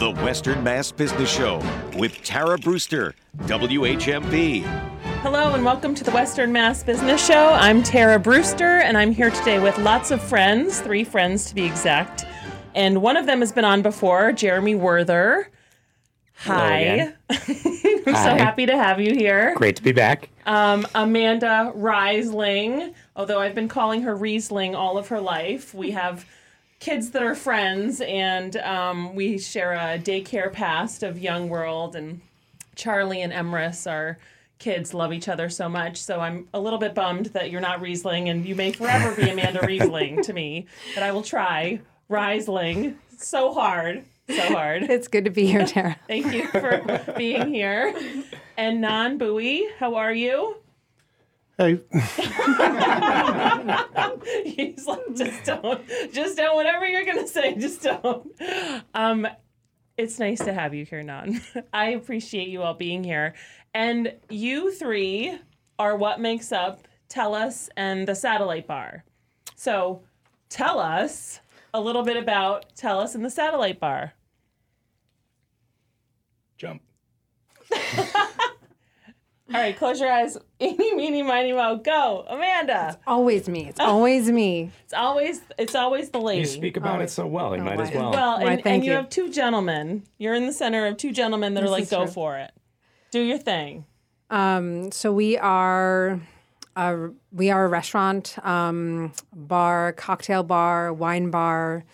The Western Mass Business Show with Tara Brewster, WHMP. Hello and welcome to the Western Mass Business Show. I'm Tara Brewster and I'm here today with lots of friends, three friends to be exact. And one of them has been on before, Jeremy Werther. Hi. again. I'm so Hi. happy to have you here. Great to be back. Um, Amanda Riesling, although I've been calling her Riesling all of her life. We have kids that are friends, and um, we share a daycare past of Young World. And Charlie and Emrys, our kids, love each other so much. So I'm a little bit bummed that you're not Riesling, and you may forever be Amanda Riesling to me. But I will try Riesling so hard, so hard. It's good to be here, Tara. Thank you for being here. And Nan Bowie, how are you? Hey, He's like, just don't, just don't. Whatever you're gonna say, just don't. Um, it's nice to have you here, Nan. I appreciate you all being here, and you three are what makes up Tellus and the Satellite Bar. So, tell us a little bit about Tellus and the Satellite Bar. Jump. All right, close your eyes. Eeny, meeny, miny, mo. Go, Amanda. Always me. It's always me. It's always, it's always the lady. You speak about it so well. You Oh, might as why? well. Well, Why, and, thank and you you. have two gentlemen. You're in the center of two gentlemen that are like, is go true. for it. Do your thing. Um, so we are a, we are a restaurant, um, bar, cocktail bar, wine bar,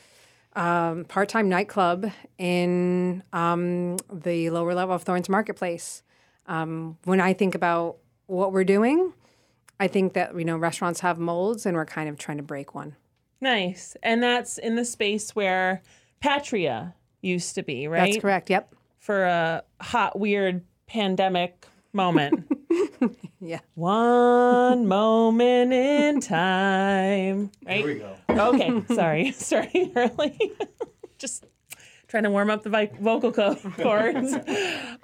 um, part-time nightclub in um, the lower level of Thornes Marketplace. Um, when I think about what we're doing, I think that you know restaurants have molds, and we're kind of trying to break one. Nice. And that's in the space where Patria used to be, right? That's correct. Yep. For a hot, weird pandemic moment. Yeah. One moment in time. Right? Here we go. Okay, sorry. Starting early. Just trying to warm up the vi- vocal cords.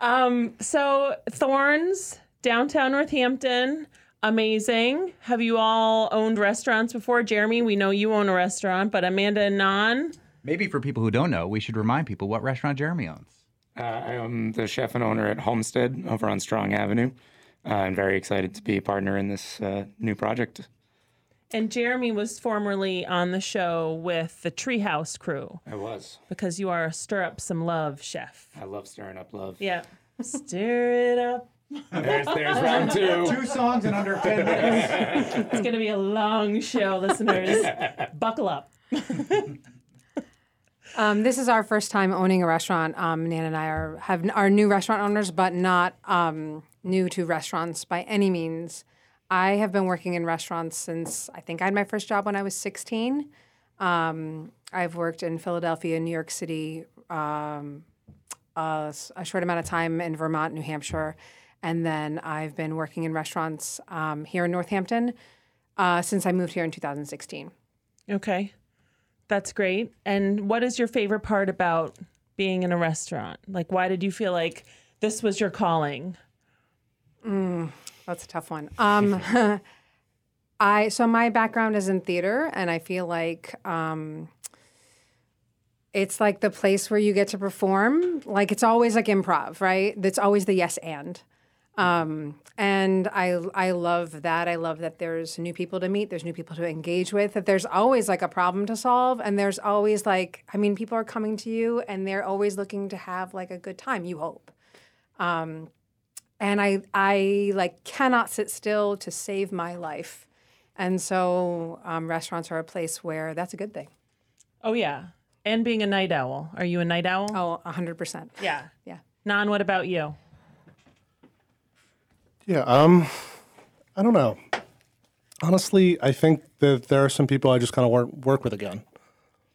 um, so, Thornes, downtown Northampton, amazing. Have you all owned restaurants before? Jeremy, we know you own a restaurant, but Amanda and Nan, Maybe for people who don't know, we should remind people what restaurant Jeremy owns. Uh, I am the chef and owner at Homestead over on Strong Avenue. Uh, I'm very excited to be a partner in this uh, new project. And Jeremy was formerly on the show with the Treehouse crew I was. because you are a stir up some love chef. I love stirring up love. Yeah. Stir it up. There's, there's round two. Two songs in under 10 minutes. It's going to be a long show, listeners. Buckle up. Um, this is our first time owning a restaurant. Um, Nan and I are have are new restaurant owners, but not um, new to restaurants by any means. I have been working in restaurants since I think I had my first job when I was 16. Um, I've worked in Philadelphia, New York City, um, a, s- a short amount of time in Vermont, New Hampshire, and then I've been working in restaurants um, here in Northampton uh, since I moved here in 2016. Okay. That's great. And what is your favorite part about being in a restaurant? Like, why did you feel like this was your calling? That's a tough one. Um, I so my background is in theater, and I feel like um, it's like the place where you get to perform. Like it's always like improv, right? It's always the yes and. Um, and I I love that. I love that there's new people to meet. There's new people to engage with. That there's always like a problem to solve, and there's always like I mean, people are coming to you, and they're always looking to have like a good time. You hope and I I like cannot sit still to save my life, and so um, restaurants are a place where that's a good thing. Oh, yeah. And being a night owl. Are you a night owl? Oh, hundred percent. Yeah. Yeah. Nan, what about you? yeah, um, I don't know. Honestly, I think that there are some people I just kind of work work with again.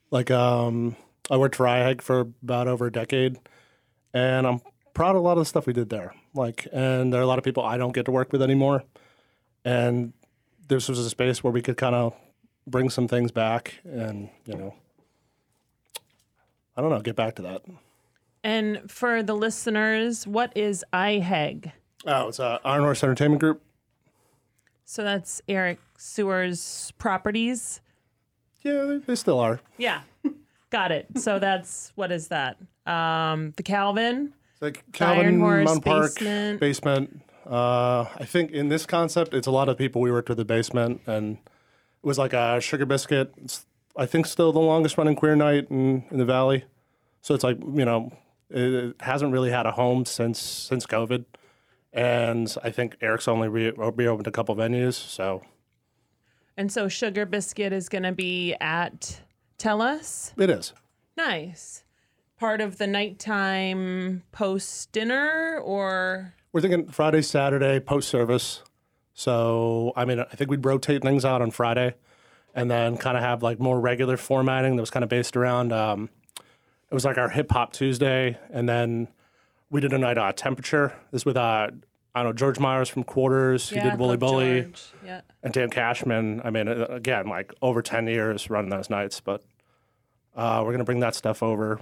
Like, um, I worked for IHEG for about over a decade, and I'm proud of a lot of the stuff we did there. Like, and there are a lot of people I don't get to work with anymore, and this was a space where we could kind of bring some things back, and you know, I don't know, get back to that. And for the listeners, what is IHEG? Oh, it's uh, Iron Horse Entertainment Group. So that's Eric Suher's properties. Yeah, they, they still are. Yeah. Got it. So that's what is that? Um, the Calvin. Like Calvin, Horse Mount Park, basement. basement. Uh, I think in this concept, it's a lot of people we worked with the basement, and it was like a sugar biscuit. It's, I think still the longest running queer night in, in the valley. So it's like you know, it, it hasn't really had a home since since COVID, and I think Eric's only re- reopened a couple venues. So And so Sugar Biscuit is going to be at Tellus. it is. Nice. Part of the nighttime post dinner or We're thinking Friday, Saturday, post service. So, I mean, I think we'd rotate things out on Friday and then kind of have like more regular formatting that was kind of based around, um, it was like our hip hop Tuesday. And then we did a night uh, temperature. This with, uh, I don't know, George Myers from Quarters. He did Wooly Bully. Yeah. And Dan Cashman. I mean, uh, again, like over 10 years running those nights. But uh, we're going to bring that stuff over.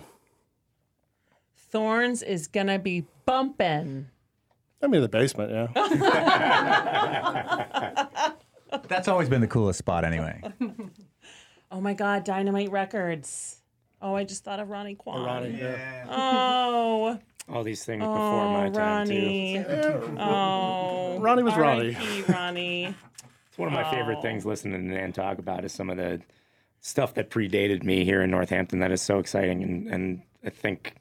Thornes is going to be bumping. I mean, the basement, yeah. That's always been the coolest spot, anyway. Oh my God, Dynamite Records. Oh, I just thought of Ronnie Kwan. Oh, Ronnie, yeah. Oh, All these things oh, before my oh, time too. Ronnie. Oh, Ronnie was Ronnie. R.I.P. Ronnie. It's one of my oh. favorite things listening to Nan talk about is some of the stuff that predated me here in Northampton that is so exciting and, and I think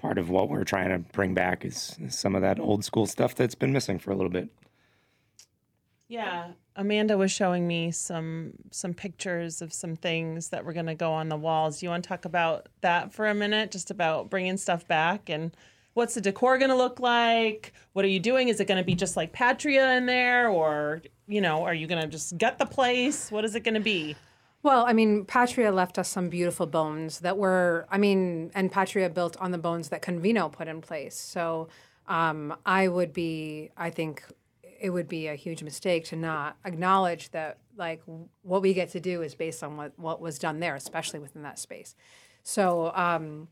part of what we're trying to bring back is, some of that old school stuff that's been missing for a little bit. Yeah, Amanda was showing me some some pictures of some things that were going to go on the walls. You want to talk about that for a minute? Just about bringing stuff back and what's the decor going to look like? What are you doing? Is it going to be just like Patria in there, or you know, are you going to just gut the place? What is it going to be? Well, I mean, Patria left us some beautiful bones that were, I mean, and Patria built on the bones that Convino put in place. So um, I would be, I think it would be a huge mistake to not acknowledge that, like, what we get to do is based on what, what was done there, especially within that space. So um,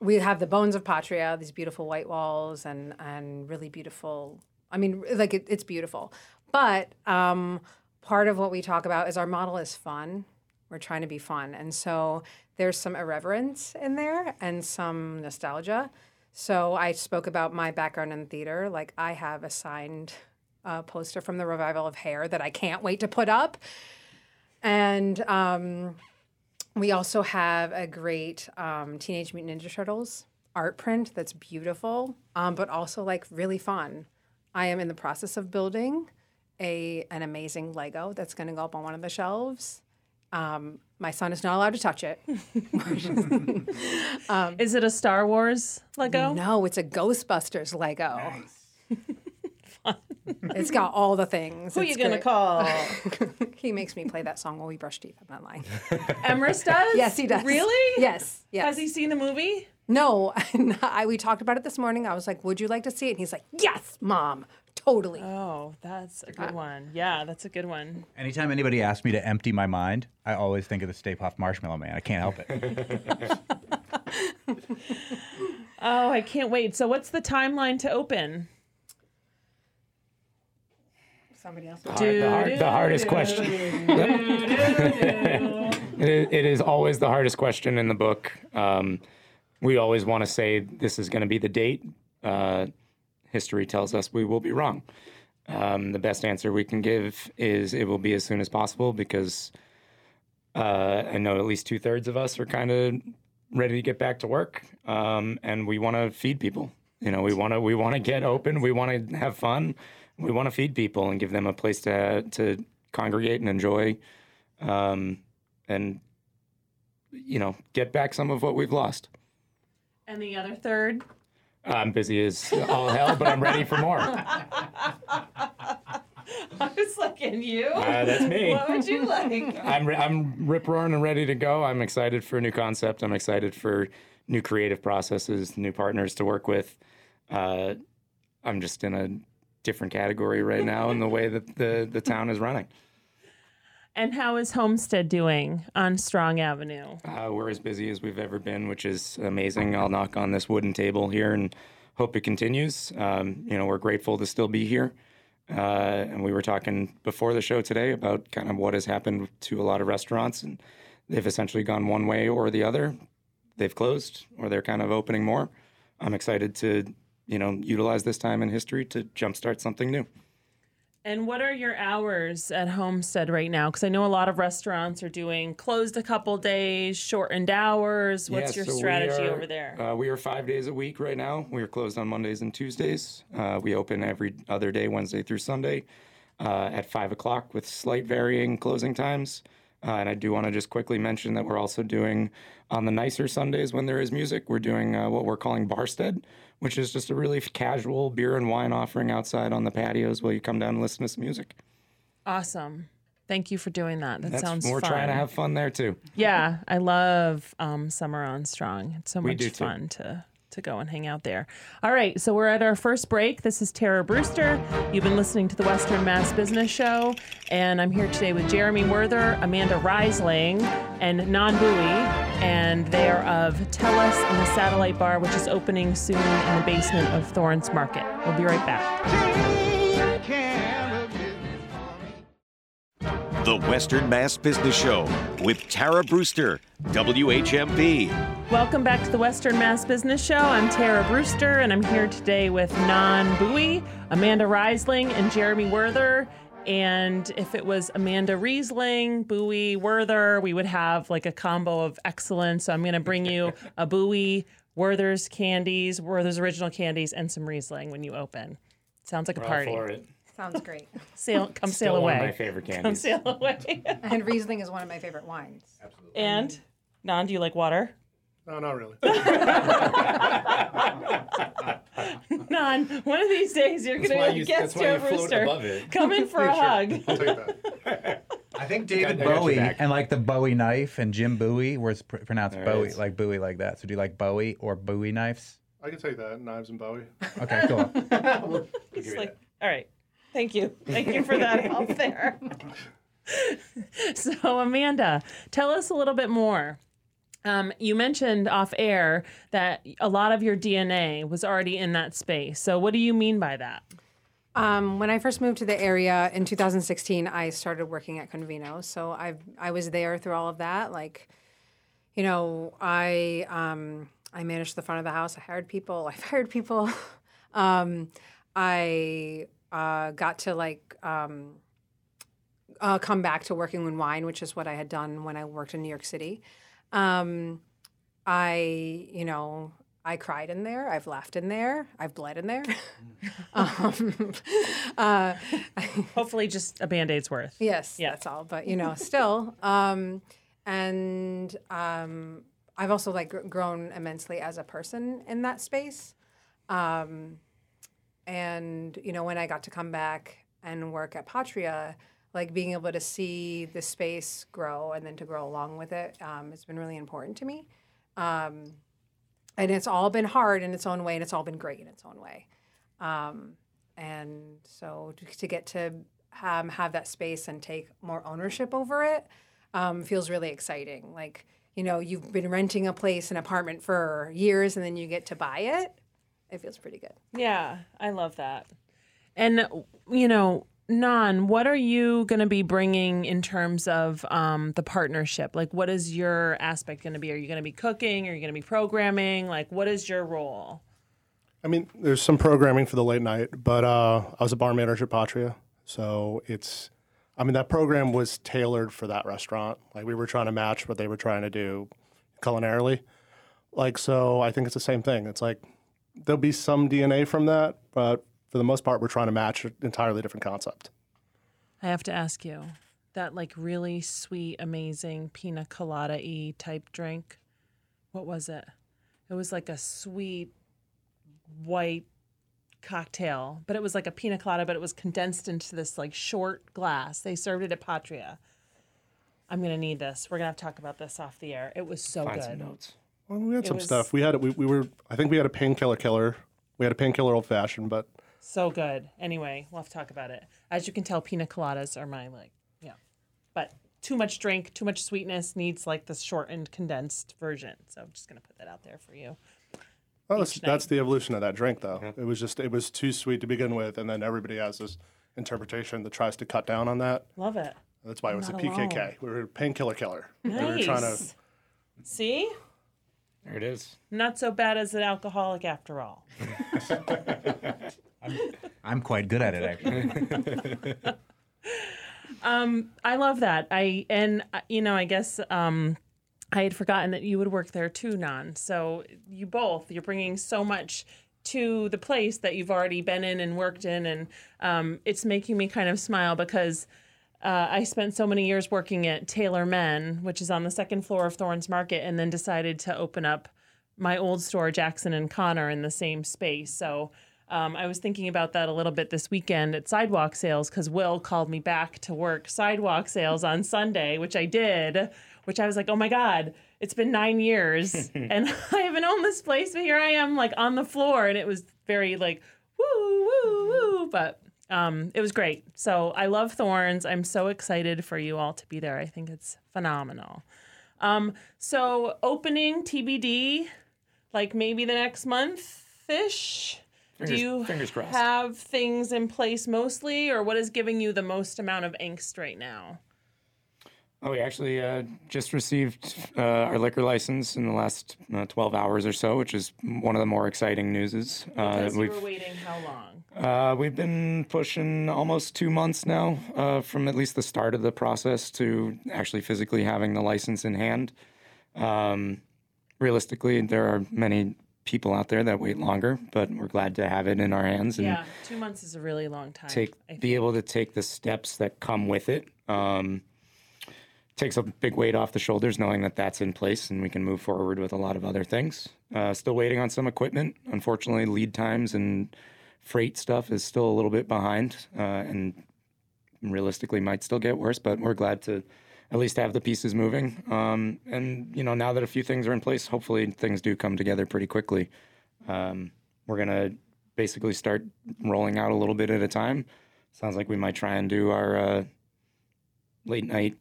we have the bones of Patria, these beautiful white walls and, and really beautiful, I mean, like, it, it's beautiful. But, um, part of what we talk about is our model is fun. We're trying to be fun. And so there's some irreverence in there and some nostalgia. So I spoke about my background in theater. Like I have a signed uh, poster from the revival of Hair that I can't wait to put up. And um, we also have a great um, Teenage Mutant Ninja Turtles art print that's beautiful, um, but also like really fun. I am in the process of building a an amazing Lego that's going to go up on one of the shelves. Um, my son is not allowed to touch it. Is it a Star Wars Lego? No, it's a Ghostbusters Lego. it's got all the things. Who are you gonna great. call? He makes me play that song while we brush teeth. I'm not lying. Emrys does? Yes, he does. Really? Yes. Yes. Has he seen the movie? No, I, we talked about it this morning. I was like, "Would you like to see it?" And he's like, "Yes, mom, totally." Oh, that's a good one. Yeah, that's a good one. Anytime anybody asks me to empty my mind, I always think of the Stay Puft Marshmallow Man. I can't help it. Oh, I can't wait. So, what's the timeline to open? Somebody else. The, hard, the hardest question. it, it is always the hardest question in the book. Um, we always want to say this is going to be the date. Uh, history tells us we will be wrong. Um, the best answer we can give is it will be as soon as possible because uh, I know at least two thirds of us are kind of ready to get back to work, um, and we want to feed people. You know, we want to we want to get open. We want to have fun. We want to feed people and give them a place to to congregate and enjoy, um, and you know, get back some of what we've lost. And the other third? I'm busy as all hell, but I'm ready for more. I was like, and you? Uh, that's me. what would you like? I'm re- I'm rip roaring and ready to go. I'm excited for a new concept. I'm excited for new creative processes, new partners to work with. Uh, I'm just in a different category right now in the way that the the town is running. And how is Homestead doing on Strong Avenue? Uh, we're as busy as we've ever been, which is amazing. I'll knock on this wooden table here and hope it continues. Um, you know, we're grateful to still be here. Uh, and we were talking before the show today about kind of what has happened to a lot of restaurants, and they've essentially gone one way or the other. They've closed or they're kind of opening more. I'm excited to, you know, utilize this time in history to jumpstart something new. And what are your hours at Homestead right now? Because I know a lot of restaurants are doing closed a couple days, shortened hours. What's Yeah, your so strategy are- over there? Uh, we are five days a week right now. We are closed on Mondays and Tuesdays. Uh, we open every other day, Wednesday through Sunday, uh, at five o'clock with slight varying closing times. Uh, and I do want to just quickly mention that we're also doing on the nicer Sundays when there is music, we're doing uh, what we're calling Barstead, which is just a really casual beer and wine offering outside on the patios while you come down and listen to some music. awesome. Thank you for doing that. That That's, sounds we're fun. trying to have fun there too. Yeah, I love um, Summer on Strong. It's so We much do too. fun to to go and hang out there. All right, so we're at our first break. This is Tara Brewster. You've been listening to the Western Mass Business Show, and I'm here today with Jeremy Werther, Amanda Reisling, and Nan Bowie, and they are of Tellus in the Satellite Bar, which is opening soon in the basement of Thornes Market. We'll be right back. The Western Mass Business Show with Tara Brewster, WHMP. Welcome back to the Western Mass Business Show. I'm Tara Brewster, and I'm here today with Nan Bowie, Amanda Reisling, and Jeremy Werther. And if it was Amanda Riesling, Bowie, Werther, we would have like a combo of excellence. So I'm going to bring you a Bowie, Werther's candies, Werther's original candies, and some Riesling when you open. Sounds like a party. It. Sounds great. Sail, come sail Still away. one of my favorite candies. Come sail away. and Riesling is one of my favorite wines. Absolutely. And Nan, do you like water? No, not really. Nan, one of these days you're going to guest Tara Brewster. it. Come in for a hug. I'll take that. I think David I Bowie and like the Bowie knife and Jim Bowie, where it's pr- pronounced There Bowie, is. like Bowie like that. So do you like Bowie or Bowie knives? I can take that. Knives and Bowie. Okay, cool. It's like, all right. Thank you. Thank you for that help there. so, Amanda, tell us a little bit more. Um, you mentioned off air that a lot of your DNA was already in that space. So, what do you mean by that? Um, when I first moved to the area in 2016, I started working at Convino. So I I was there through all of that. Like, you know, I um, I managed the front of the house. I hired people. I fired people. um, I uh, got to like um, uh, come back to working in wine, which is what I had done when I worked in New York City. Um, I, you know, I cried in there. I've laughed in there. I've bled in there. um, uh, Hopefully, just a band aid's worth. yes, Yeah. that's all. But you know, still. Um, and um, I've also like grown immensely as a person in that space. Um, and you know, when I got to come back and work at Patria, like being able to see the space grow and then to grow along with it, um, has been really important to me. Um, and it's all been hard in its own way, and it's all been great in its own way. Um, and so to, to get to um, have that space and take more ownership over it um, feels really exciting. Like you know, you've been renting a place, an apartment for years, and then you get to buy it. It feels pretty good. Yeah, I love that. And you know, Nan, what are you going to be bringing in terms of um, the partnership? Like, what is your aspect going to be? Are you going to be cooking? Are you going to be programming? Like, what is your role? I mean, there's some programming for the late night, but uh, I was a bar manager at Patria, so it's. I mean, that program was tailored for that restaurant. Like we were trying to match what they were trying to do culinarily. Like so, I think it's the same thing. It's like there'll be some DNA from that, but for the most part, we're trying to match an entirely different concept. I have to ask you that like really sweet, amazing pina colada y type drink. What was it? It was like a sweet white cocktail, but it was like a pina colada, but it was condensed into this like short glass. They served it at Patria. I'm gonna need this. We're gonna have to talk about this off the air. It was so Find some good. notes. Well, we had It some was- stuff. We had we, we were. I think we had a painkiller killer. We had a painkiller old fashioned, but So good. Anyway, we'll have to talk about it. As you can tell, pina coladas are my like, yeah. But too much drink, too much sweetness needs like the shortened, condensed version. So I'm just gonna put that out there for you. Oh, that's, that's the evolution of that drink, though. It was just it was too sweet to begin with, and then everybody has this interpretation that tries to cut down on that. Love it. That's why it was a PKK. alone. We were painkiller killer. We were trying to. See, There it is. not so bad as an alcoholic after all. I'm quite good at it actually. I love that. I and uh, you know, I guess um, I had forgotten that you would work there too, Nan. So you both, you're bringing so much to the place that you've already been in and worked in, and um, it's making me kind of smile because. Uh, I spent so many years working at Taylor Men, which is on the second floor of Thornes Market, and then decided to open up my old store, Jackson and Connor, in the same space. So um, I was thinking about that a little bit this weekend at sidewalk sales because Will called me back to work sidewalk sales on Sunday, which I did, which I was like, oh my God, it's been nine years and I haven't owned this place, but here I am like on the floor. And it was very like, woo, woo, woo. But um, it was great. So I love Thornes. I'm so excited for you all to be there. I think it's phenomenal. Um, so opening TBD, like maybe the next month ish. Do you fingers crossed. have things in place mostly, or what is giving you the most amount of angst right now? Oh, we actually uh, just received uh, our liquor license in the last uh, 12 hours or so, which is one of the more exciting newses. Uh, Because you we've were waiting how long? uh, we've been pushing almost two months now uh, from at least the start of the process to actually physically having the license in hand. Um, realistically, there are many people out there that wait longer, but we're glad to have it in our hands and Yeah, two months is a really long time. take I be able to take the steps that come with it. Um, takes a big weight off the shoulders knowing that that's in place and we can move forward with a lot of other things. Uh, still waiting on some equipment. Unfortunately, lead times and freight stuff is still a little bit behind, uh, and realistically might still get worse. But we're glad to at least have the pieces moving. Um, and you know, now that a few things are in place, hopefully things do come together pretty quickly. Um, we're gonna basically start rolling out a little bit at a time. Sounds like we might try and do our uh, late night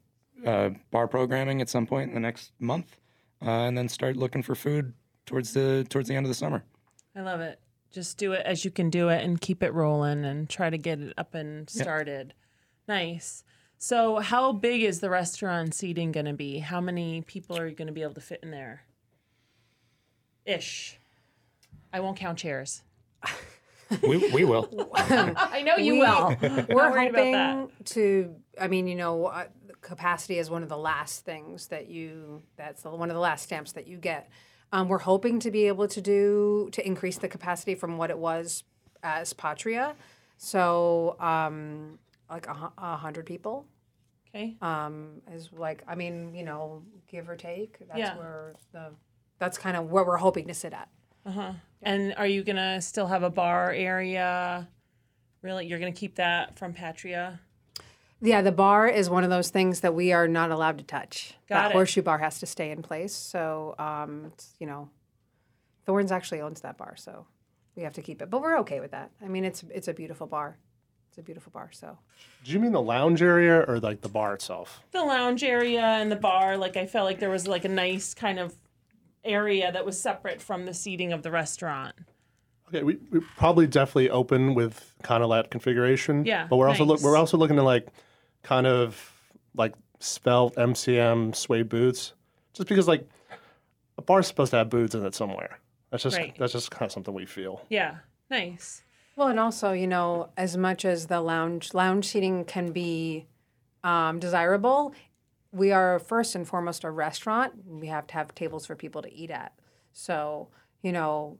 uh, bar programming at some point in the next month, uh, and then start looking for food towards the towards the end of the summer. I love it. Just do it as you can do it and keep it rolling and try to get it up and started. Nice. So, how big is the restaurant seating going to be? How many people are you going to be able to fit in there? Ish. I won't count chairs. We, we will. I know you We- will. We're worried about that. hoping to. I mean, you know, uh, capacity is one of the last things that you. That's the, one of the last stamps that you get. Um, we're hoping to be able to do to increase the capacity from what it was as Patria. So, um, like a, a hundred people Okay. um, is like. I mean, you know, give or take. That's Yeah. where the. That's kind of where we're hoping to sit at. And are you going to still have a bar area? Really? You're going to keep that from Patria? Yeah, the bar is one of those things that we are not allowed to touch. Got that it. horseshoe bar has to stay in place. So, um, it's, you know, Thornes actually owns that bar, so we have to keep it. But we're okay with that. I mean, it's it's a beautiful bar. It's a beautiful bar. So, Do you mean the lounge area or like the bar itself? the lounge area and the bar like i felt like there was like a nice kind of area that was separate from the seating of the restaurant Okay, we, we probably definitely open with kind of that configuration. Yeah, but we're also look, we're also looking to like kind of like spelt MCM suede boots, just because like a bar's supposed to have boots in it somewhere. That's just Right. that's just kind of something we feel. yeah nice well, and also, you know, as much as the lounge lounge seating can be um, desirable, we are first and foremost a restaurant. We have to have tables for people to eat at. So, you know,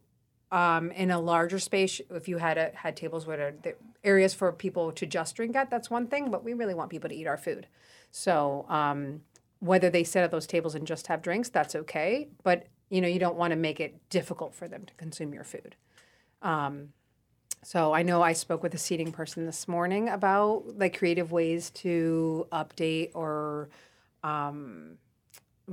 um, in a larger space, if you had a, had tables where there- the areas for people to just drink at, that's one thing. But we really want people to eat our food. So um, whether they sit at those tables and just have drinks, that's okay. But you know, you don't want to make it difficult for them to consume your food. So I know I spoke with a seating person this morning about like creative ways to update or um,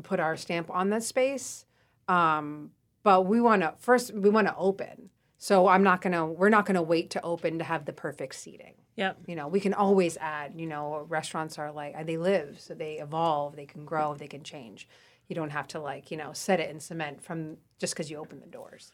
put our stamp on that space. Um, but we want to first we want to open. So I'm not gonna we're not gonna wait to open to have the perfect seating. yep You know, we can always add. You know, restaurants are like they live, so they evolve, they can grow, they can change. You don't have to like you know set it in cement from just because you open the doors.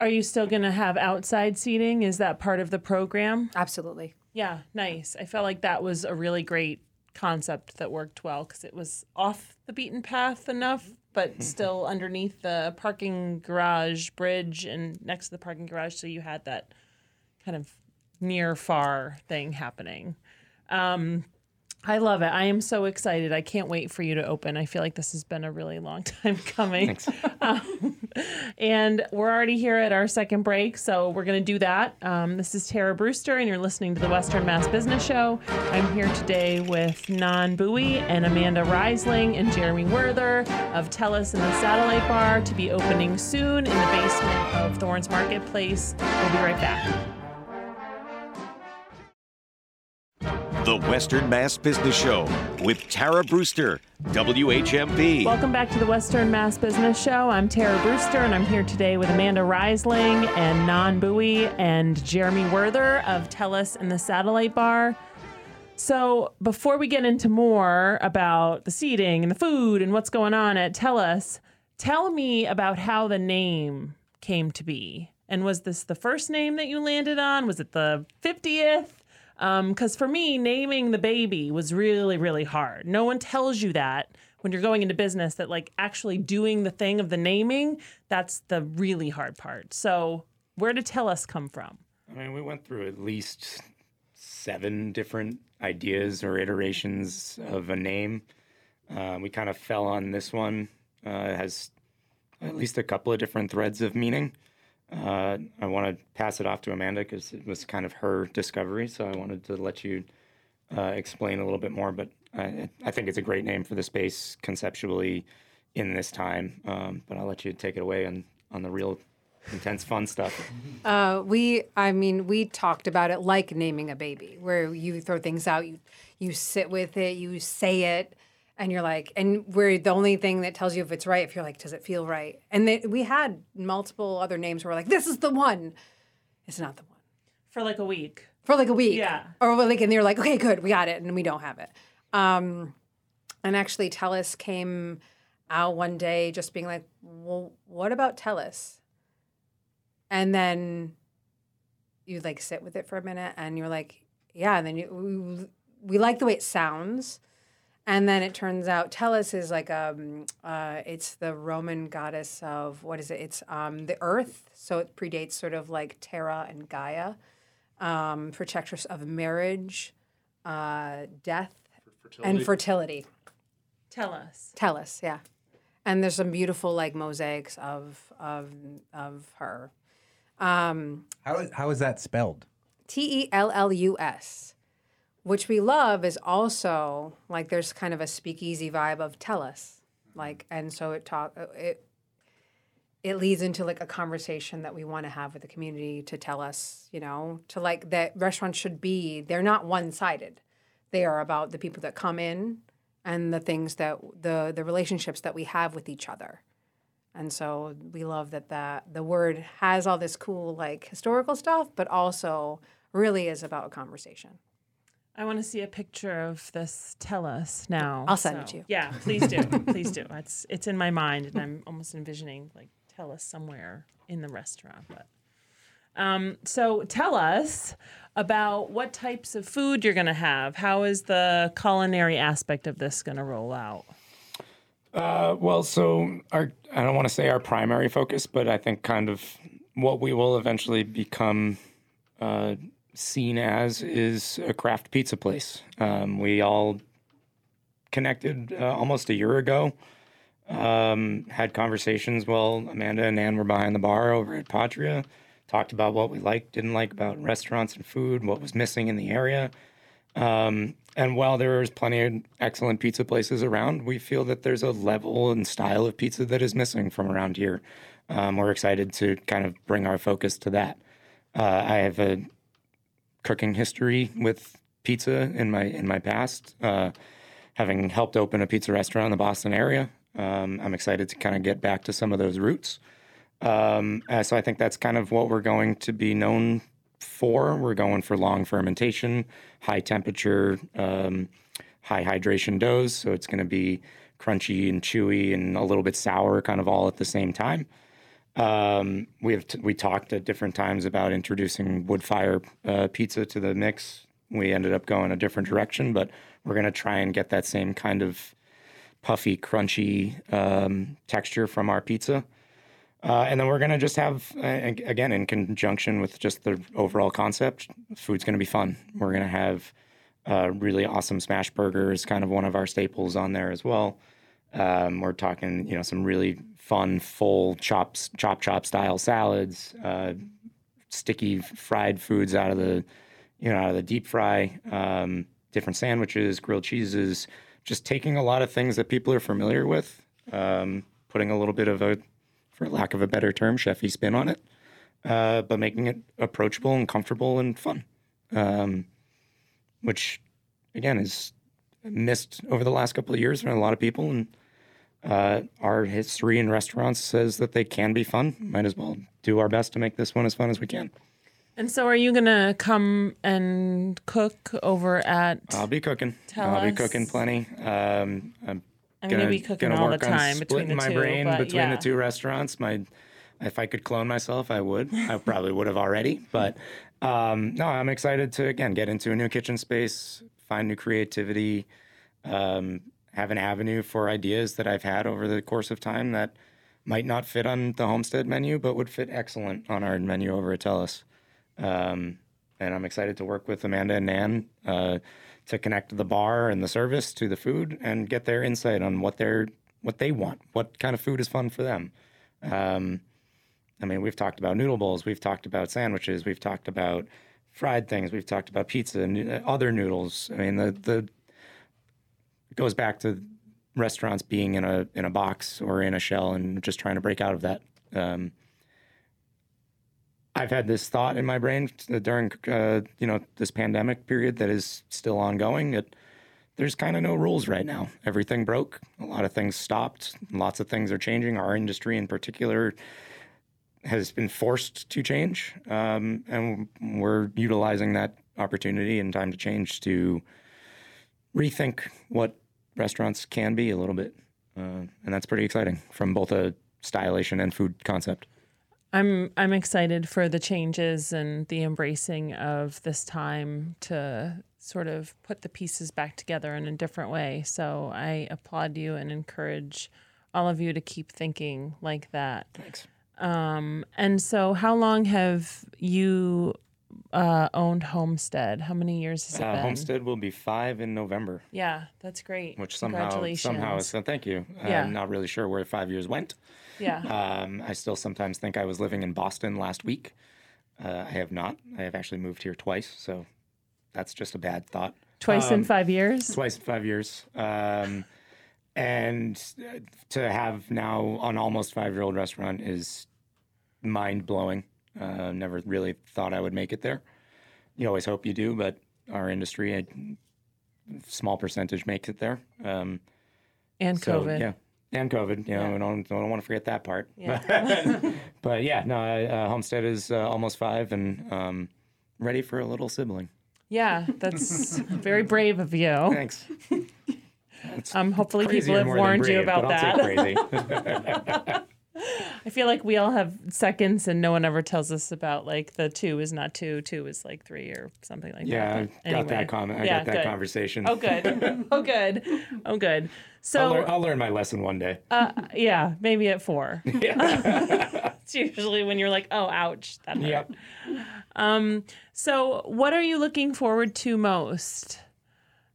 are you still going to have outside seating is that part of the program Absolutely. yeah nice i felt like that was a really great concept that worked well because it was off the beaten path enough, but still underneath the parking garage bridge and next to the parking garage. So you had that kind of near far thing happening. Um, I love it. I am so excited. I can't wait for you to open. I feel like this has been a really long time coming. Um, and we're already here at our second break, so we're going to do that. Um, this is Tara Brewster, and you're listening to the Western Mass Business Show. I'm here today with Nan Bowie and Amanda Reisling and Jeremy Werther of Tellus and the Satellite Bar to be opening soon in the basement of Thornes Marketplace. We'll be right back. The Western Mass Business Show with Tara Brewster, WHMP. Welcome back to the Western Mass Business Show. I'm Tara Brewster, and I'm here today with Amanda Reisling and Nan Bowie and Jeremy Werther of Tellus and the Satellite Bar. So, before we get into more about the seating and the food and what's going on at Tellus, tell me about how the name came to be. And was this the first name that you landed on? Was it the 50th? Because for me, naming the baby was really, really hard. No one tells you that when you're going into business, that like actually doing the thing of the naming, that's the really hard part. So, where did Tellus come from? I mean, we went through at least seven different ideas or iterations of a name. Uh, we kind of fell on this one. Uh, it has at least a couple of different threads of meaning. Uh, I want to pass it off to Amanda because it was kind of her discovery. So I wanted to let you uh, explain a little bit more. But I, I think it's a great name for the space conceptually in this time. Um, but I'll let you take it away on, on the real intense fun stuff. Uh, we, I mean, we talked about it like naming a baby, where you throw things out, you you sit with it, you say it, and you're like, and we're the only thing that tells you if it's right. If you're like, does it feel right? And they, we had multiple other names where we're like, this is the one. It's not the one For like a week. for like a week. Yeah. Or like, and they're like, okay, good, we got it, and we don't have it. Um, and actually, Tellus came out one day just being like, well, what about Tellus? And then you like sit with it for a minute, and you're like, yeah. And then you, we, we like the way it sounds. And then it turns out Tellus is like um uh it's the Roman goddess of what is it? It's um the earth, so it predates sort of like Terra and Gaia, um, protectress of marriage, uh, death, and fertility. Tell us. Tellus, yeah. And there's some beautiful like mosaics of of of her. Um, How is, how is that spelled? T E L L U S, which we love, is also like there's kind of a speakeasy vibe of tell us, like, and so it talk uh, it it leads into like a conversation that we want to have with the community to tell us, you know, to like that restaurants should be they're not one sided, they are about the people that come in and the things that the the relationships that we have with each other. And so we love that the, the word has all this cool like historical stuff, but also really is about a conversation. I want to see a picture of this. Tell us now. I'll send it to you. Yeah, please do. please do. It's it's in my mind, and I'm almost envisioning like tell us somewhere in the restaurant. But um, so tell us about what types of food you're going to have. How is the culinary aspect of this going to roll out? Uh, well, so our I don't want to say our primary focus, but I think kind of what we will eventually become uh, seen as is a craft pizza place. Um, we all connected uh, almost a year ago. Um, had conversations while Amanda and Ann were behind the bar over at Patria. Talked about what we liked, didn't like about restaurants and food, what was missing in the area. Um, and while there's plenty of excellent pizza places around, we feel that there's a level and style of pizza that is missing from around here. Um, we're excited to kind of bring our focus to that. Uh, I have a cooking history with pizza in my in my past, uh, having helped open a pizza restaurant in the Boston area. Um, I'm excited to kind of get back to some of those roots. Um, uh, so I think that's kind of what we're going to be known for. We're going for long fermentation, high temperature, um, high hydration doughs. So it's going to be crunchy and chewy and a little bit sour, kind of all at the same time. Um, we have t- we talked at different times about introducing wood fire uh, pizza to the mix we ended up going a different direction, but we're going to try and get that same kind of puffy, crunchy um, texture from our pizza. Uh, and then we're going to just have, uh, again, in conjunction with just the overall concept, food's going to be fun. We're going to have uh, really awesome smash burgers, kind of one of our staples on there as well. Um, we're talking, you know, some really fun, full chops, chop chop style salads, uh, sticky fried foods out of the, you know, out of the deep fry, um, different sandwiches, grilled cheeses, just taking a lot of things that people are familiar with, um, putting a little bit of a, for lack of a better term, chefy spin on it, uh, but making it approachable and comfortable and fun, um, which again is missed over the last couple of years from a lot of people and uh, our history in restaurants says that they can be fun. Might as well do our best to make this one as fun as we can. And so, are you gonna come and cook over at? I'll be cooking. I'll be cooking plenty. Um, I'm I'm gonna, gonna be cooking gonna all the time between the my two. brain between yeah. the two restaurants. My, if I could clone myself, I would. I probably would have already. But um, no, I'm excited to again get into a new kitchen space, find new creativity, um, have an avenue for ideas that I've had over the course of time that might not fit on the homestead menu, but would fit excellent on our menu over at Tellus. Um, and I'm excited to work with Amanda and Nan uh, to connect the bar and the service to the food and get their insight on what they're what they want, what kind of food is fun for them. Um, I mean, we've talked about noodle bowls, we've talked about sandwiches, we've talked about fried things, we've talked about pizza and uh, other noodles. I mean, the the it goes back to restaurants being in a in a box or in a shell and just trying to break out of that. Um, I've had this thought in my brain during uh, you know this pandemic period that is still ongoing. It, there's kind of no rules right now. Everything broke. A lot of things stopped. Lots of things are changing. Our industry, in particular, has been forced to change, um, and we're utilizing that opportunity and time to change to rethink what restaurants can be a little bit, uh, and that's pretty exciting from both a stylization and food concept. I'm I'm excited for the changes and the embracing of this time to sort of put the pieces back together in a different way. So I applaud you and encourage all of you to keep thinking like that. Thanks. Um, and so, how long have you uh, owned Homestead? How many years has it Uh, been? Homestead will be five in November, Yeah, that's great. which somehow somehow is so. Thank you. Yeah. I'm not really sure where five years went. yeah. Um, I still sometimes think I was living in Boston last week. Uh, I have not. I have actually moved here twice, so that's just a bad thought. Twice in um, five years. Twice in five years. Um, and uh, to have now an almost five year old restaurant is mind blowing. Uh, never really thought I would make it there. You always hope you do, but our industry, a small percentage makes it there. Um, and so, COVID. yeah. And COVID, you know, Yeah. I don't, don't want to forget that part. Yeah. but yeah, no, uh, Homestead is uh, almost five and um, ready for a little sibling. Yeah, that's very brave of you. Thanks. Um, hopefully people have warned you about that. I feel like we all have seconds, and no one ever tells us about like the two is not two, two is like three, or something like that. yeah, I that. got anyway. that comment. I Yeah, got that good. conversation. Oh, good. Oh, good. Oh, good. I'll, So, I'll learn my lesson one day. uh, yeah, maybe at four. Yeah. it's usually when you're like, oh, ouch. That hurt. yep. Um, so what are you looking forward to most,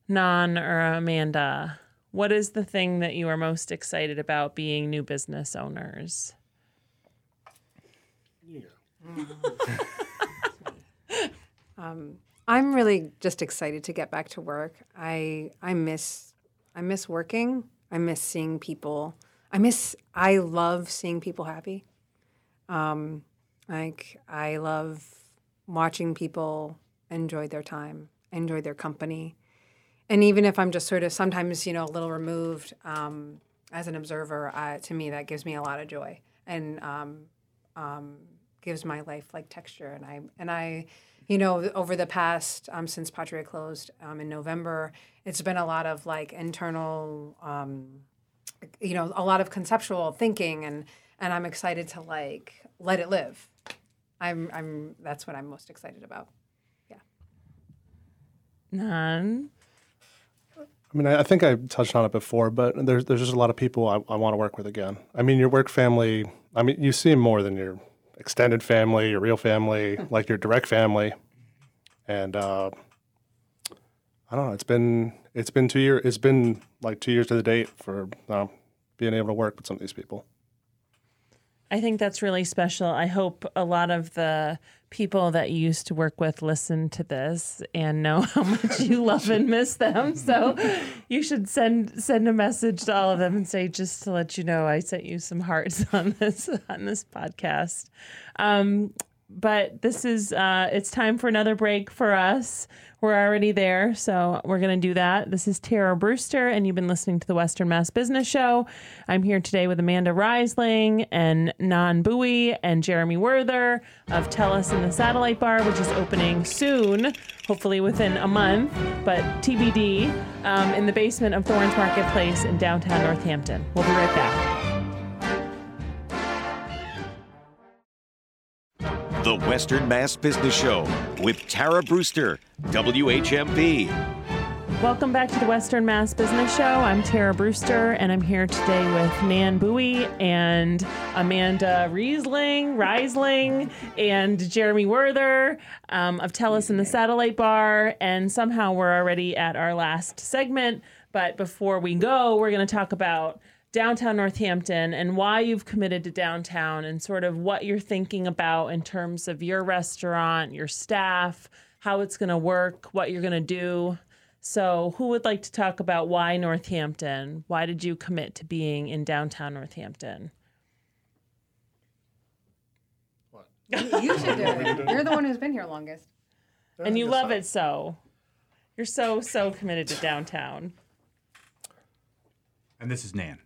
Nan or Amanda? What is the thing that you are most excited about being new business owners? I'm really just excited to get back to work. I I miss I miss working. I miss seeing people. I miss I love seeing people happy. Um, like I love watching people enjoy their time, enjoy their company. And even if I'm just sort of sometimes, you know, a little removed um, as an observer, uh, to me that gives me a lot of joy and um, um, gives my life like texture. And I and I, you know, over the past um, since Patria closed um, in November, it's been a lot of like internal, um, you know, a lot of conceptual thinking, and and I'm excited to like let it live. I'm I'm that's what I'm most excited about. Yeah. None. I mean, I, I think I touched on it before, but there's there's just a lot of people I, I want to work with again. I mean, your work family. I mean, you see more than your extended family, your real family, like your direct family, and uh, I don't know. It's been it's been two years. It's been like two years to the date for uh, being able to work with some of these people. I think that's really special. I hope a lot of the people that you used to work with listen to this and know how much you love and miss them. So you should send send a message to all of them and say, just to let you know, I sent you some hearts on this on this podcast. Um, but this is uh, it's time for another break for us. We're already there, so we're gonna do that. This is Tara Brewster, and you've been listening to the Western Mass Business Show. I'm here today with Amanda Reisling and Nan Bowie and Jeremy Werther of Tellus in the Satellite Bar, which is opening soon, hopefully within a month, but TBD, um, in the basement of Thornes Marketplace in downtown Northampton. We'll be right back. The Western Mass Business Show with Tara Brewster, WHMP. Welcome back to the Western Mass Business Show. I'm Tara Brewster, and I'm here today with Nan Bowie and Amanda Riesling, Riesling, and Jeremy Werther um, of Tellus in the Satellite Bar. And somehow we're already at our last segment. But before we go, we're going to talk about downtown Northampton and why you've committed to downtown and sort of what you're thinking about in terms of your restaurant, your staff, how it's going to work, what you're going to do. So, who would like to talk about why Northampton? Why did you commit to being in downtown Northampton? You should do it. You're the one who's been here longest. And you love it so. You're so, so committed to downtown. And this is Nan.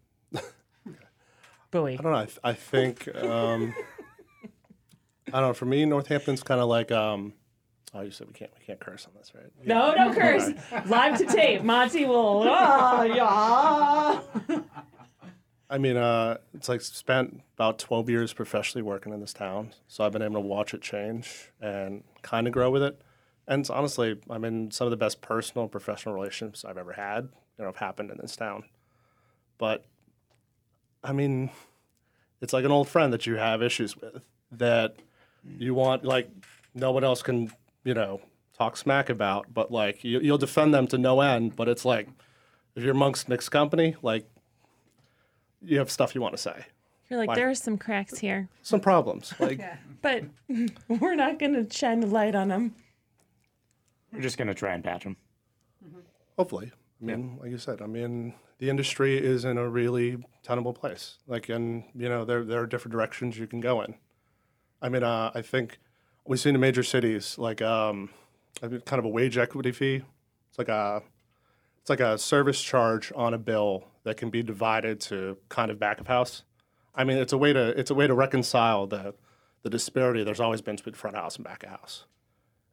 Bowie. I don't know. I, th- I think um, I don't know. For me, Northampton's kind of like. Um, oh, you said we can't we can't curse on this, right? No, no curse. Live to tape. Monty will. Ah, yeah. I mean, uh, it's like spent about 12 years professionally working in this town. So I've been able to watch it change and kind of grow with it. And it's honestly, I'm in some of the best personal and professional relationships I've ever had, you know, have happened in this town. But I mean, it's like an old friend that you have issues with that you want, like, no one else can, you know, talk smack about, but like, you, you'll defend them to no end. But it's like, if you're amongst mixed company, like, you have stuff you want to say. You're like, Why? there are some cracks here, Some problems. Like, but we're not going to shine the light on them. We're just gonna try and patch them. hopefully. I mean, like you said, I mean, the industry is in a really tenable place. Like, and you know, there there are different directions you can go in. I mean, uh, I think we've seen in major cities like um, kind of a wage equity fee. It's like a it's like a service charge on a bill that can be divided to kind of back of house. I mean, it's a way to it's a way to reconcile the the disparity there's always been between front of house and back of house.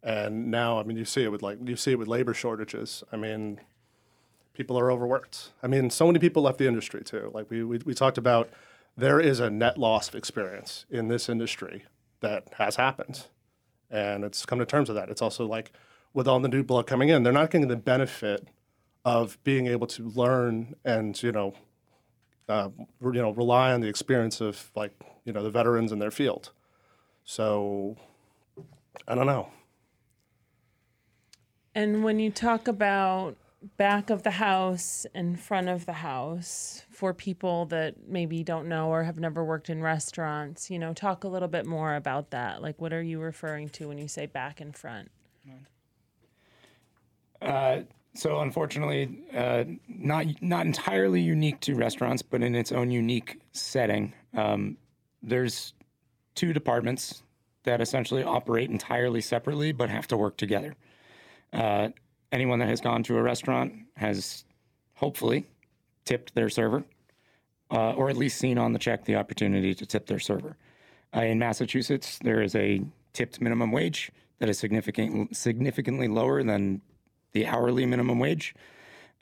And now, I mean, you see it with like you see it with labor shortages. I mean, people are overworked. I mean, so many people left the industry too. Like we, we, we talked about, there is a net loss of experience in this industry that has happened. And it's come to terms with that. It's also like with all the new blood coming in, they're not getting the benefit of being able to learn and, you know, uh, you know, rely on the experience of like, you know, the veterans in their field. So I don't know. And when you talk about back of the house and front of the house for people that maybe don't know or have never worked in restaurants, you know, talk a little bit more about that. Like, what are you referring to when you say back and front? Uh, so unfortunately, uh, not not entirely unique to restaurants, but in its own unique setting. Um, there's two departments that essentially operate entirely separately, but have to work together. Uh, anyone that has gone to a restaurant has hopefully tipped their server, uh, or at least seen on the check the opportunity to tip their server. Uh, in Massachusetts, there is a tipped minimum wage that is significant, significantly lower than the hourly minimum wage,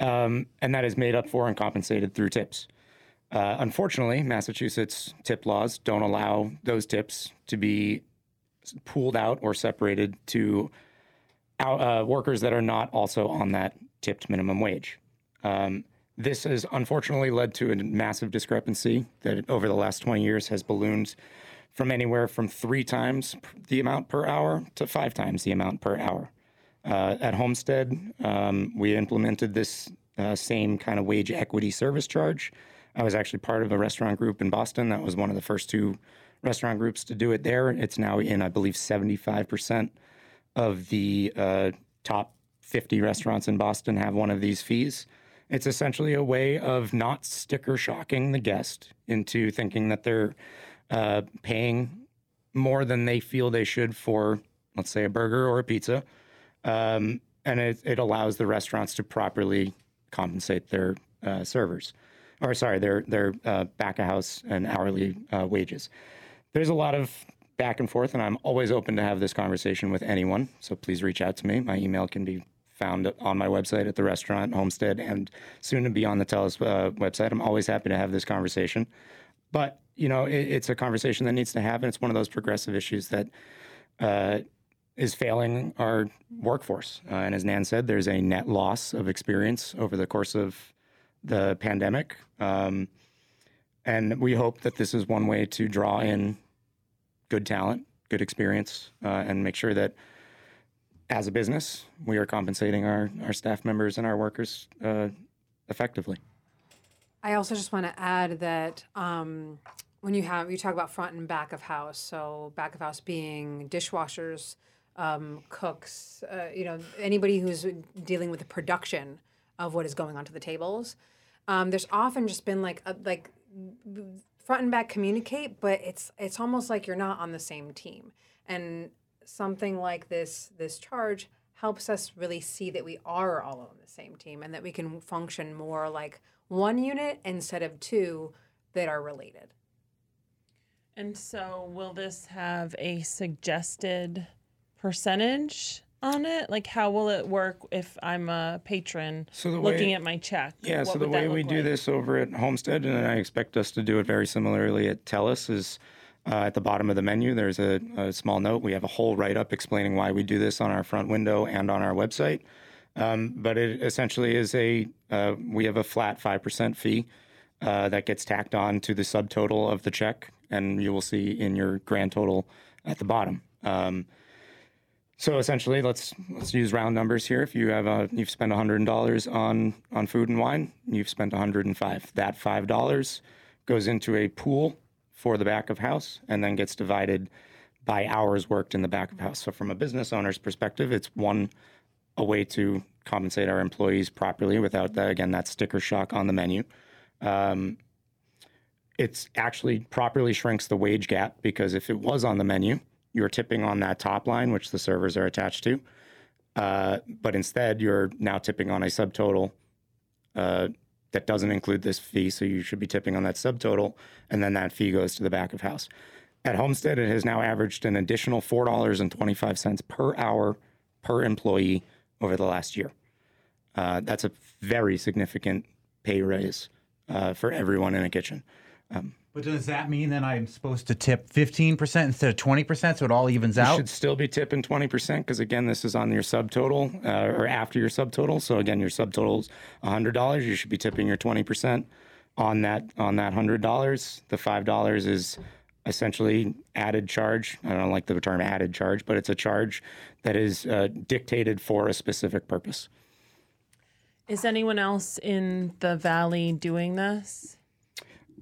um, and that is made up for and compensated through tips. Uh, unfortunately, Massachusetts tip laws don't allow those tips to be pooled out or separated to uh, workers that are not also on that tipped minimum wage. Um, this has unfortunately led to a massive discrepancy that over the last 20 years has ballooned from anywhere from three times the amount per hour to five times the amount per hour. Uh, at Homestead, um, we implemented this uh, same kind of wage equity service charge. I was actually part of a restaurant group in Boston. That was one of the first two restaurant groups to do it there. It's now in, I believe, 75% of the uh, top 50 restaurants in Boston have one of these fees. It's essentially a way of not sticker shocking the guest into thinking that they're uh, paying more than they feel they should for, let's say, a burger or a pizza. Um, and it, it allows the restaurants to properly compensate their uh, servers, or sorry, their their uh, back of house and hourly uh, wages. There's a lot of back and forth, and I'm always open to have this conversation with anyone. So please reach out to me. My email can be found on my website at the restaurant Homestead, and soon to be on the Tellus uh, website. I'm always happy to have this conversation, but you know, it, it's a conversation that needs to happen. It's one of those progressive issues that uh, is failing our workforce. Uh, and as Nan said, there's a net loss of experience over the course of the pandemic. Um, and we hope that this is one way to draw in good talent, good experience, uh, and make sure that as a business, we are compensating our, our staff members and our workers uh, effectively. I also just want to add that um, when you have you talk about front and back of house, so back of house being dishwashers, um, cooks, uh, you know, anybody who's dealing with the production of what is going onto the tables. Um, there's often just been like a, like front and back communicate, but it's it's almost like you're not on the same team. And something like this this charge helps us really see that we are all on the same team and that we can function more like one unit instead of two that are related. And so, will this have a suggested percentage on it? Like, how will it work if I'm a patron So looking at my check? Yeah, What so the way we look do this over at Homestead, and I expect us to do it very similarly at Tellus, is uh, at the bottom of the menu, there's a, a small note. We have a whole write up explaining why we do this on our front window and on our website. Um, but it essentially is a, uh, we have a flat 5% fee uh, that gets tacked on to the subtotal of the check, and you will see in your grand total at the bottom. Um, so essentially, let's let's use round numbers here. If you have a you've spent hundred dollars on on food and wine, you've spent hundred and five. That five dollars goes into a pool for the back of house, and then gets divided by hours worked in the back of house. So from a business owner's perspective, it's one a way to compensate our employees properly without that again that sticker shock on the menu. Um, it's actually properly shrinks the wage gap because if it was on the menu, you're tipping on that top line, which the servers are attached to. Uh, but instead, you're now tipping on a subtotal uh, that doesn't include this fee. So you should be tipping on that subtotal, and then that fee goes to the back of house. At Homestead, it has now averaged an additional $4.25 per hour per employee over the last year. Uh, that's a very significant pay raise uh, for everyone in a kitchen. But does that mean then I'm supposed to tip 15% instead of 20% so it all evens You out? You should still be tipping 20% because, again, this is on your subtotal uh, or after your subtotal. So, again, your subtotal is $100. You should be tipping your 20% on that on that $100. The $5 is essentially added charge. I don't like the term added charge, but it's a charge that is uh, dictated for a specific purpose. Is anyone else in the valley doing this?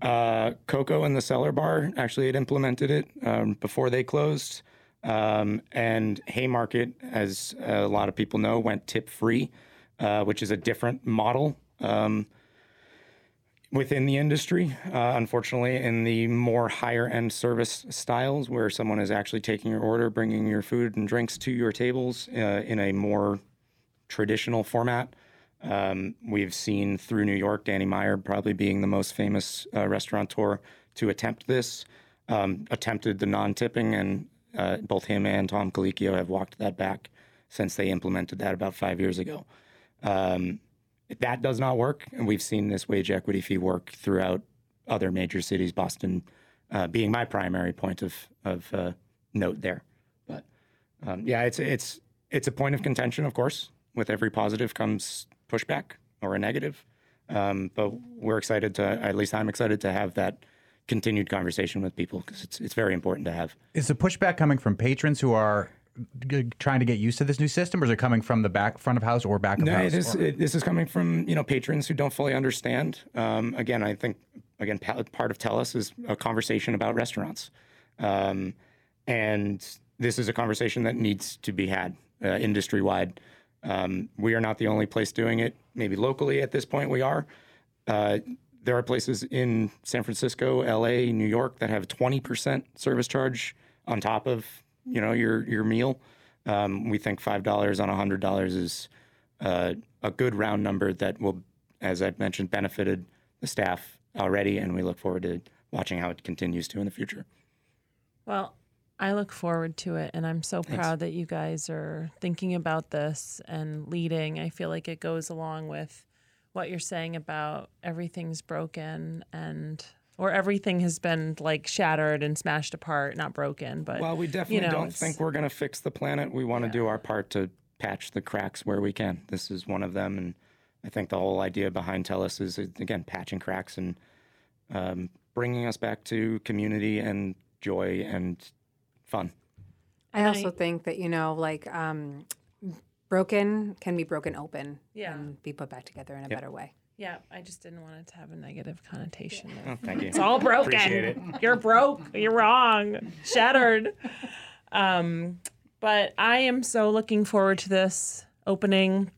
Uh, Coco and the Cellar Bar actually had implemented it um, before they closed. Um, and Haymarket, as a lot of people know, went tip free, uh, which is a different model um, within the industry. Uh, unfortunately, in the more higher end service styles, where someone is actually taking your order, bringing your food and drinks to your tables uh, in a more traditional format. Um, we've seen through New York, Danny Meyer probably being the most famous uh, restaurateur to attempt this, um, attempted the non tipping, and uh, both him and Tom Colicchio have walked that back since they implemented that about five years ago. Um, that does not work, and we've seen this wage equity fee work throughout other major cities, Boston uh, being my primary point of, of uh, note there. But um, yeah, it's it's it's a point of contention, of course. With every positive comes pushback or a negative. Um, but we're excited to, at least I'm excited to have that continued conversation with people because it's, it's very important to have. Is the pushback coming from patrons who are g- trying to get used to this new system, or is it coming from the back front of house or back of No, house? this Or- it, this is coming from you know patrons who don't fully understand. Um, again, I think again pa- part of Tellus is a conversation about restaurants, um, and this is a conversation that needs to be had uh, industry wide. Um, we are not the only place doing it. Maybe locally at this point we are. Uh, there are places in San Francisco, LA, New York that have 20% service charge on top of you know your your meal. Um, we think five dollars on hundred dollars is uh, a good round number that will, as I've mentioned, benefited the staff already, and we look forward to watching how it continues to in the future. Well, I look forward to it, and I'm so proud that you guys are thinking about this and leading. I feel like it goes along with what you're saying about everything's broken and or everything has been like shattered and smashed apart, not broken, but Well, we definitely know, don't think we're going to fix the planet. We want to do our part to patch the cracks where we can. This is one of them, and I think the whole idea behind Tellus is again patching cracks and um, bringing us back to community and joy and fun. I also think that you know, like um, broken can be broken open Yeah. and be put back together in a better way. yeah, I just didn't want it to have a negative connotation. of- Oh, thank you. It's all broken. Appreciate it. You're broke. You're wrong. Shattered. Um, but I am so looking forward to this opening.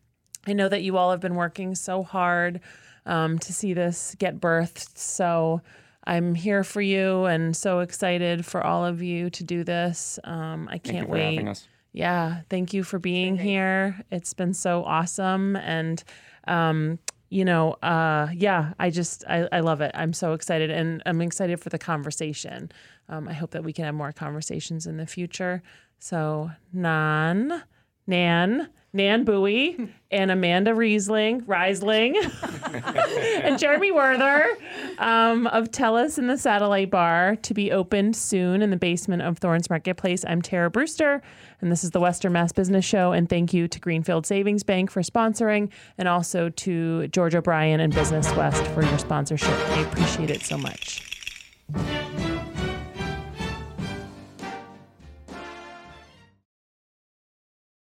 I know that you all have been working so hard um, to see this get birthed. So I'm here for you and so excited for all of you to do this. Um, I Thank you can't for wait. having us. Yeah, thank you for being here. It's been so awesome. And, um, you know, uh, yeah, I just, I, I love it. I'm so excited and I'm excited for the conversation. Um, I hope that we can have more conversations in the future. So, Nan, Nan, Nan Bowie, and Amanda Riesling, Riesling, and Jeremy Werther um, of Tellus in the Satellite Bar to be opened soon in the basement of Thornes Marketplace. I'm Tara Brewster, and this is the Western Mass Business Show. And thank you to Greenfield Savings Bank for sponsoring, and also to George O'Brien and Business West for your sponsorship. I appreciate it so much.